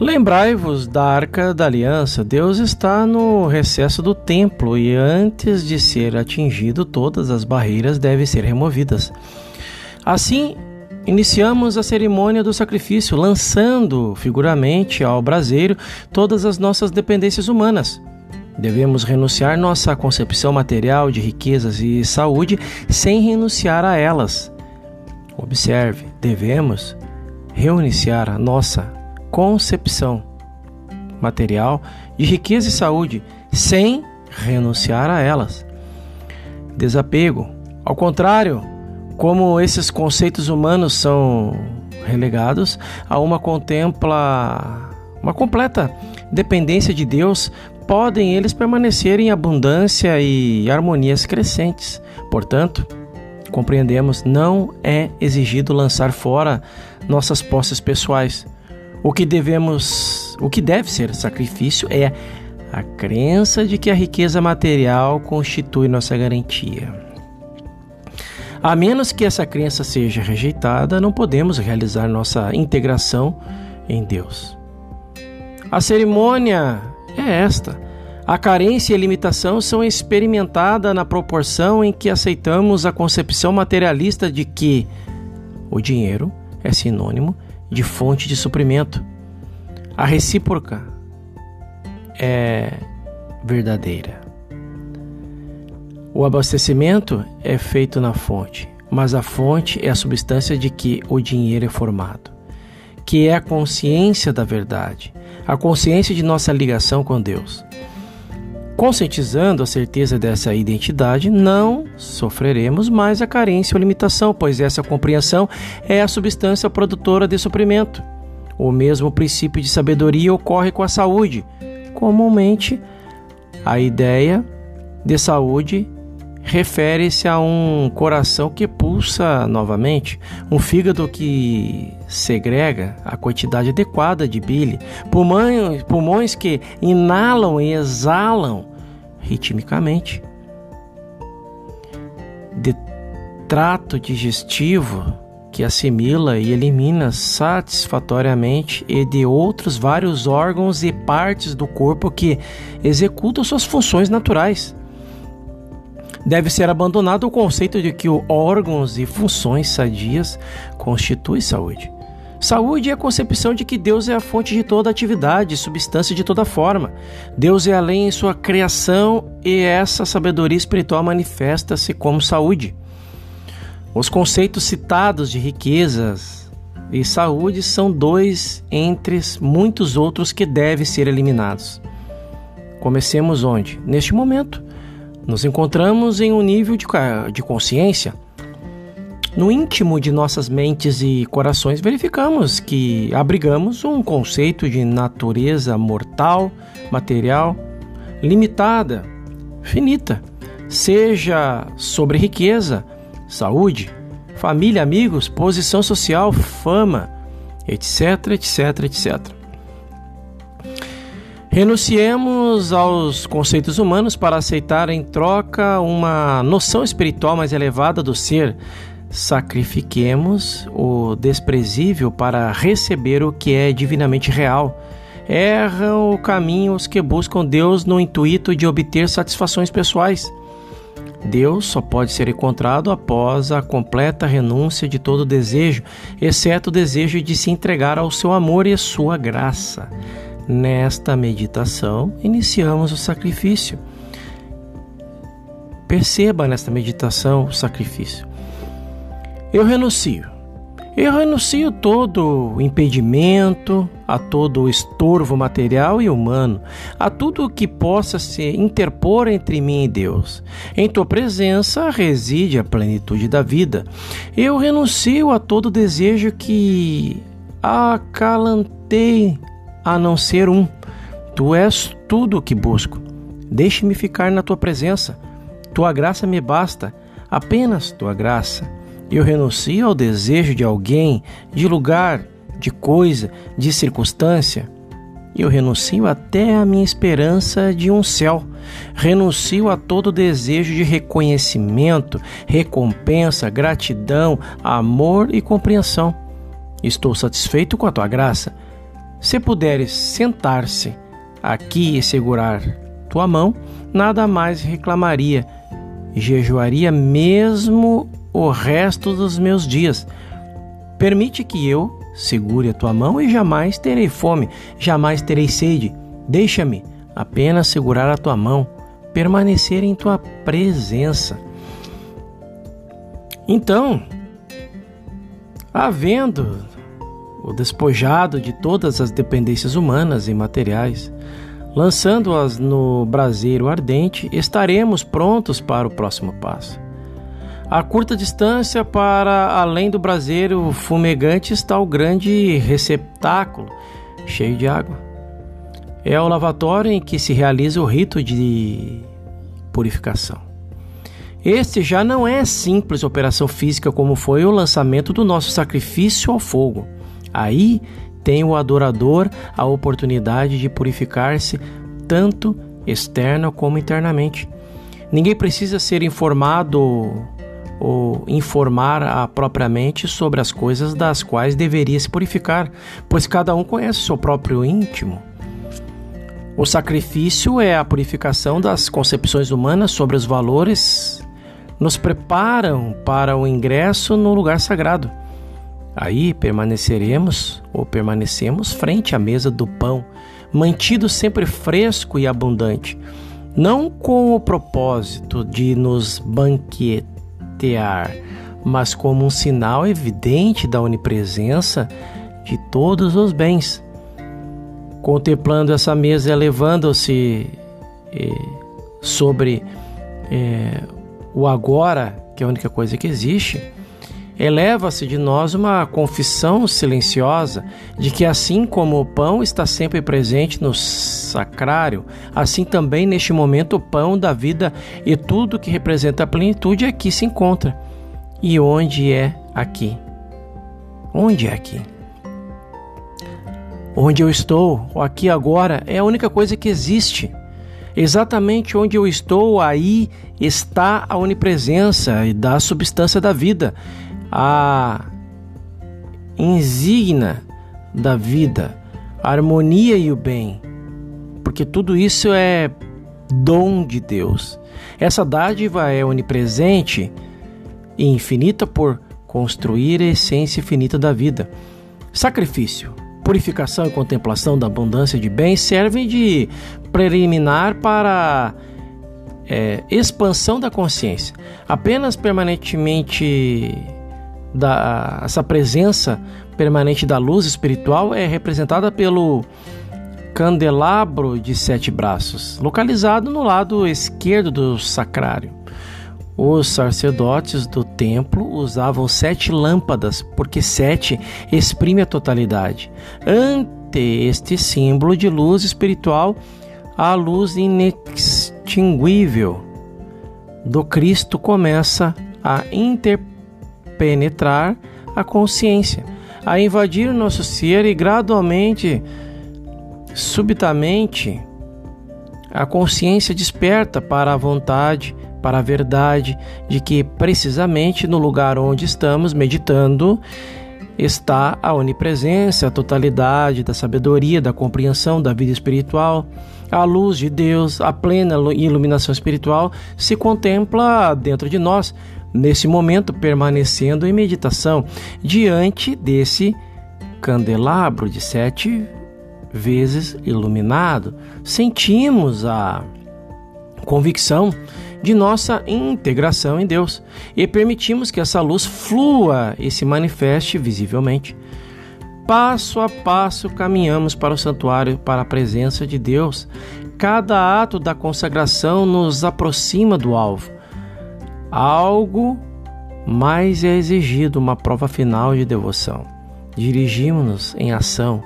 Lembrai-vos da arca da aliança. Deus está no recesso do templo e antes de ser atingido, todas as barreiras devem ser removidas. Assim, iniciamos a cerimônia do sacrifício, lançando figuramente ao braseiro todas as nossas dependências humanas. Devemos renunciar nossa concepção material de riquezas e saúde sem renunciar a elas. Observe, devemos reiniciar a nossa concepção material de riqueza e saúde sem renunciar a elas. Desapego, ao contrário, como esses conceitos humanos são relegados a uma contempla uma completa dependência de Deus, podem eles permanecer em abundância e harmonias crescentes. Portanto, compreendemos, não é exigido lançar fora nossas posses pessoais, o que devemos, o que deve ser sacrifício é a crença de que a riqueza material constitui nossa garantia. A menos que essa crença seja rejeitada, não podemos realizar nossa integração em Deus. A cerimônia é esta. A carência e a limitação são experimentadas na proporção em que aceitamos a concepção materialista de que o dinheiro é sinônimo de fonte de suprimento. A recíproca é verdadeira. O abastecimento é feito na fonte, mas a fonte é a substância de que o dinheiro é formado, que é a consciência da verdade, a consciência de nossa ligação com Deus. Conscientizando a certeza dessa identidade, não sofreremos mais a carência ou limitação, pois essa compreensão é a substância produtora de suprimento. O mesmo princípio de sabedoria ocorre com a saúde. Comumente, a ideia de saúde refere-se a um coração que pulsa novamente, um fígado que segrega a quantidade adequada de bile, pulmões, pulmões que inalam e exalam ritmicamente, de trato digestivo que assimila e elimina satisfatoriamente e de outros vários órgãos e partes do corpo que executam suas funções naturais deve ser abandonado o conceito de que órgãos e funções sadias constituem saúde. Saúde é a concepção de que Deus é a fonte de toda atividade, substância de toda forma. Deus é além em sua criação e essa sabedoria espiritual manifesta-se como saúde. Os conceitos citados de riquezas e saúde são dois entre muitos outros que devem ser eliminados. Comecemos onde? Neste momento, nos encontramos em um nível de, de consciência. No íntimo de nossas mentes e corações, verificamos que abrigamos um conceito de natureza mortal, material, limitada, finita, seja sobre riqueza, saúde, família, amigos, posição social, fama, etc, etc, etc. Renunciemos aos conceitos humanos para aceitar em troca uma noção espiritual mais elevada do ser. Sacrifiquemos o desprezível para receber o que é divinamente real. Erram o caminho os que buscam Deus no intuito de obter satisfações pessoais. Deus só pode ser encontrado após a completa renúncia de todo desejo, exceto o desejo de se entregar ao seu amor e à sua graça. Nesta meditação, iniciamos o sacrifício. Perceba nesta meditação o sacrifício. Eu renuncio. Eu renuncio todo impedimento, a todo estorvo material e humano, a tudo que possa se interpor entre mim e Deus. Em tua presença reside a plenitude da vida. Eu renuncio a todo desejo que acalantei a não ser um. Tu és tudo o que busco. Deixe-me ficar na tua presença. Tua graça me basta, apenas tua graça. Eu renuncio ao desejo de alguém, de lugar, de coisa, de circunstância. Eu renuncio até a minha esperança de um céu. Renuncio a todo desejo de reconhecimento, recompensa, gratidão, amor e compreensão. Estou satisfeito com a tua graça Se puderes sentar-se aqui e segurar tua mão, nada mais reclamaria, jejuaria mesmo o resto dos meus dias. Permite que eu segure a tua mão e jamais terei fome, jamais terei sede. Deixa-me apenas segurar a tua mão, permanecer em tua presença. Então, havendo o despojado de todas as dependências humanas e materiais, lançando-as no braseiro ardente, estaremos prontos para o próximo passo. A curta distância para além do braseiro fumegante está o grande receptáculo cheio de água. É o lavatório em que se realiza o rito de purificação. Este já não é simples operação física como foi o lançamento do nosso sacrifício ao fogo. Aí tem o adorador a oportunidade de purificar-se tanto externa como internamente. Ninguém precisa ser informado ou informar a propriamente sobre as coisas das quais deveria se purificar, pois cada um conhece o seu próprio íntimo. O sacrifício é a purificação das concepções humanas sobre os valores, nos preparam para o ingresso no lugar sagrado. Aí permaneceremos ou permanecemos frente à mesa do pão, mantido sempre fresco e abundante, não com o propósito de nos mas como um sinal evidente da onipresença de todos os bens. Contemplando essa mesa, elevando-se eh, sobre eh, o agora, que é a única coisa que existe, eleva-se de nós uma confissão silenciosa de que, assim como o pão está sempre presente no sacrário, assim também neste momento o pão da vida e tudo que representa a plenitude aqui se encontra. E onde é aqui? Onde é aqui? Onde eu estou, ou aqui agora, é a única coisa que existe. Exatamente onde eu estou, aí está a onipresença da substância da vida a insígnia da vida, a harmonia e o bem, porque tudo isso é dom de Deus. Essa dádiva é onipresente e infinita por construir a essência infinita da vida. Sacrifício, purificação e contemplação da abundância de bens servem de preliminar para é, expansão da consciência. Apenas permanentemente da, essa presença permanente da luz espiritual é representada pelo candelabro de sete braços, localizado no lado esquerdo do sacrário. Os sacerdotes do templo usavam sete lâmpadas, porque sete exprime a totalidade. Ante este símbolo de luz espiritual, a luz inextinguível do Cristo começa a interpretar penetrar a consciência, a invadir o nosso ser e gradualmente, subitamente, a consciência desperta para a vontade, para a verdade de que precisamente no lugar onde estamos meditando está a onipresença, a totalidade da sabedoria, da compreensão da vida espiritual. A luz de Deus, a plena iluminação espiritual se contempla dentro de nós, nesse momento permanecendo em meditação diante desse candelabro de sete vezes iluminado. Sentimos a convicção de nossa integração em Deus e permitimos que essa luz flua e se manifeste visivelmente. Passo a passo caminhamos para o santuário, para a presença de Deus. Cada ato da consagração nos aproxima do alvo algo mais é exigido uma prova final de devoção. Dirigimos-nos em ação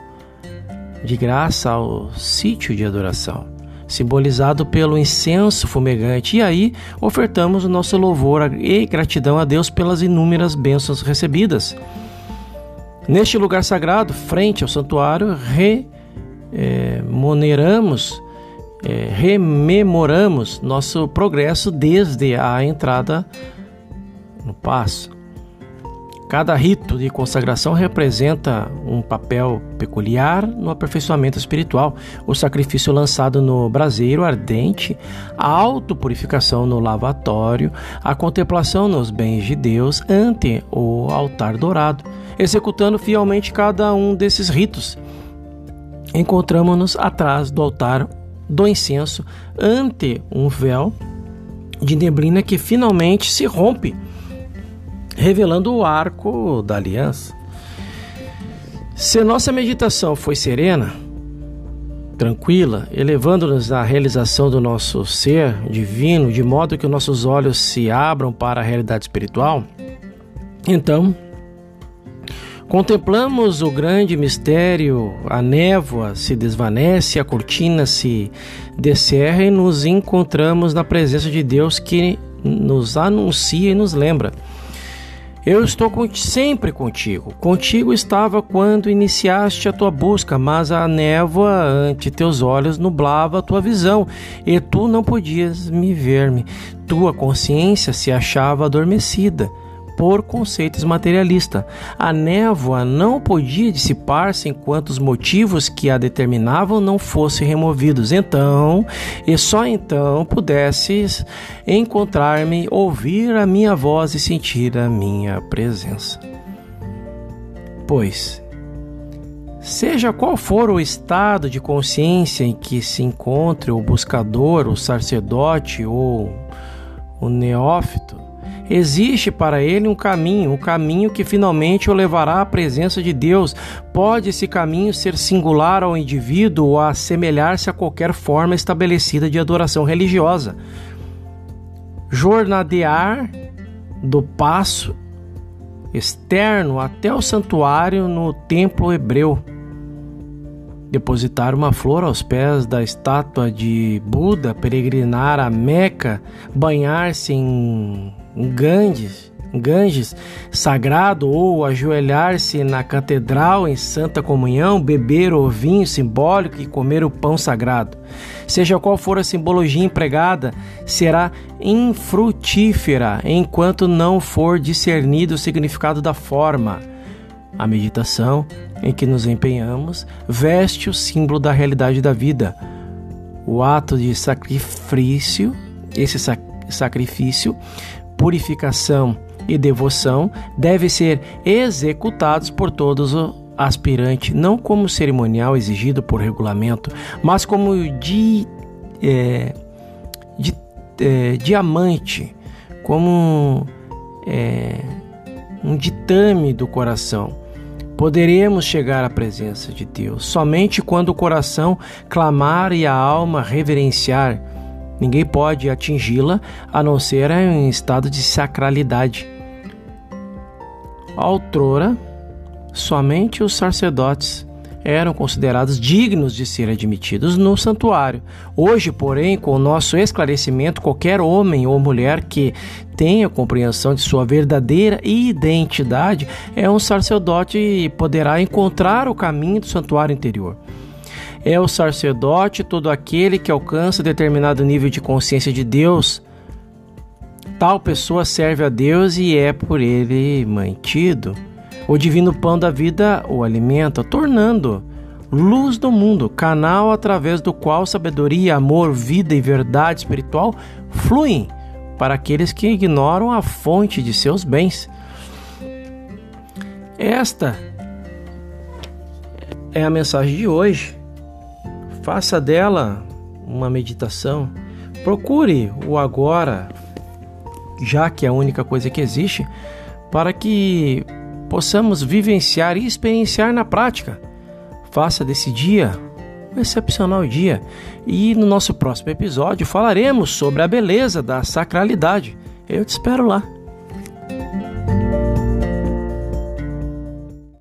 de graça ao sítio de adoração, simbolizado pelo incenso fumegante, e aí ofertamos o nosso louvor e gratidão a Deus pelas inúmeras bênçãos recebidas. Neste lugar sagrado, frente ao santuário, remuneramos é, rememoramos nosso progresso desde a entrada no passo. Cada rito de consagração representa um papel peculiar no aperfeiçoamento espiritual. O sacrifício lançado no braseiro ardente, a autopurificação no lavatório, a contemplação nos bens de Deus ante o altar dourado. Executando fielmente cada um desses ritos, encontramos-nos atrás do altar do incenso, ante um véu de neblina que finalmente se rompe revelando o arco da aliança. Se nossa meditação foi serena, tranquila, elevando-nos à realização do nosso ser divino, de modo que os nossos olhos se abram para a realidade espiritual, então contemplamos o grande mistério, a névoa se desvanece, a cortina se descerra e nos encontramos na presença de Deus que nos anuncia e nos lembra eu estou sempre contigo. Contigo estava quando iniciaste a tua busca, mas a névoa ante teus olhos nublava a tua visão, e tu não podias me ver-me. Tua consciência se achava adormecida por conceitos materialistas. A névoa não podia dissipar-se enquanto os motivos que a determinavam não fossem removidos. Então, e só então, pudesses encontrar-me, ouvir a minha voz e sentir a minha presença. Pois, Seja qual for o estado de consciência em que se encontre o buscador, o sacerdote ou o neófito, Existe para ele um caminho, um caminho que finalmente o levará à presença de Deus. Pode esse caminho ser singular ao indivíduo ou assemelhar-se a qualquer forma estabelecida de adoração religiosa. Jornadear do passo externo até o santuário no templo hebreu. Depositar uma flor aos pés da estátua de Buda, peregrinar a Meca, banhar-se em Ganges, Ganges sagrado ou ajoelhar-se na catedral em santa comunhão, beber o vinho simbólico e comer o pão sagrado. Seja qual for a simbologia empregada, será infrutífera enquanto não for discernido o significado da forma. A meditação em que nos empenhamos veste o símbolo da realidade da vida. O ato de sacrifício, esse sacrifício purificação e devoção devem ser executados por todos os aspirantes, não como cerimonial exigido por regulamento, mas como de, é, é, diamante, como é, um ditame do coração. Poderemos chegar à presença de Deus somente quando o coração clamar e a alma reverenciar Ninguém pode atingi-la a não ser em estado de sacralidade. Outrora, somente os sacerdotes eram considerados dignos de ser admitidos no santuário. Hoje, porém, com o nosso esclarecimento, qualquer homem ou mulher que tenha compreensão de sua verdadeira identidade é um sacerdote e poderá encontrar o caminho do santuário interior é o sacerdote todo aquele que alcança determinado nível de consciência de Deus. Tal pessoa serve a Deus e é por ele mantido. O divino pão da vida o alimenta, tornando luz do mundo, canal através do qual sabedoria, amor, vida e verdade espiritual fluem para aqueles que ignoram a fonte de seus bens. Esta é a mensagem de hoje. Faça dela uma meditação. Procure o agora, já que é a única coisa que existe, para que possamos vivenciar e experienciar na prática. Faça desse dia um excepcional dia. E no nosso próximo episódio falaremos sobre a beleza da sacralidade. Eu te espero lá.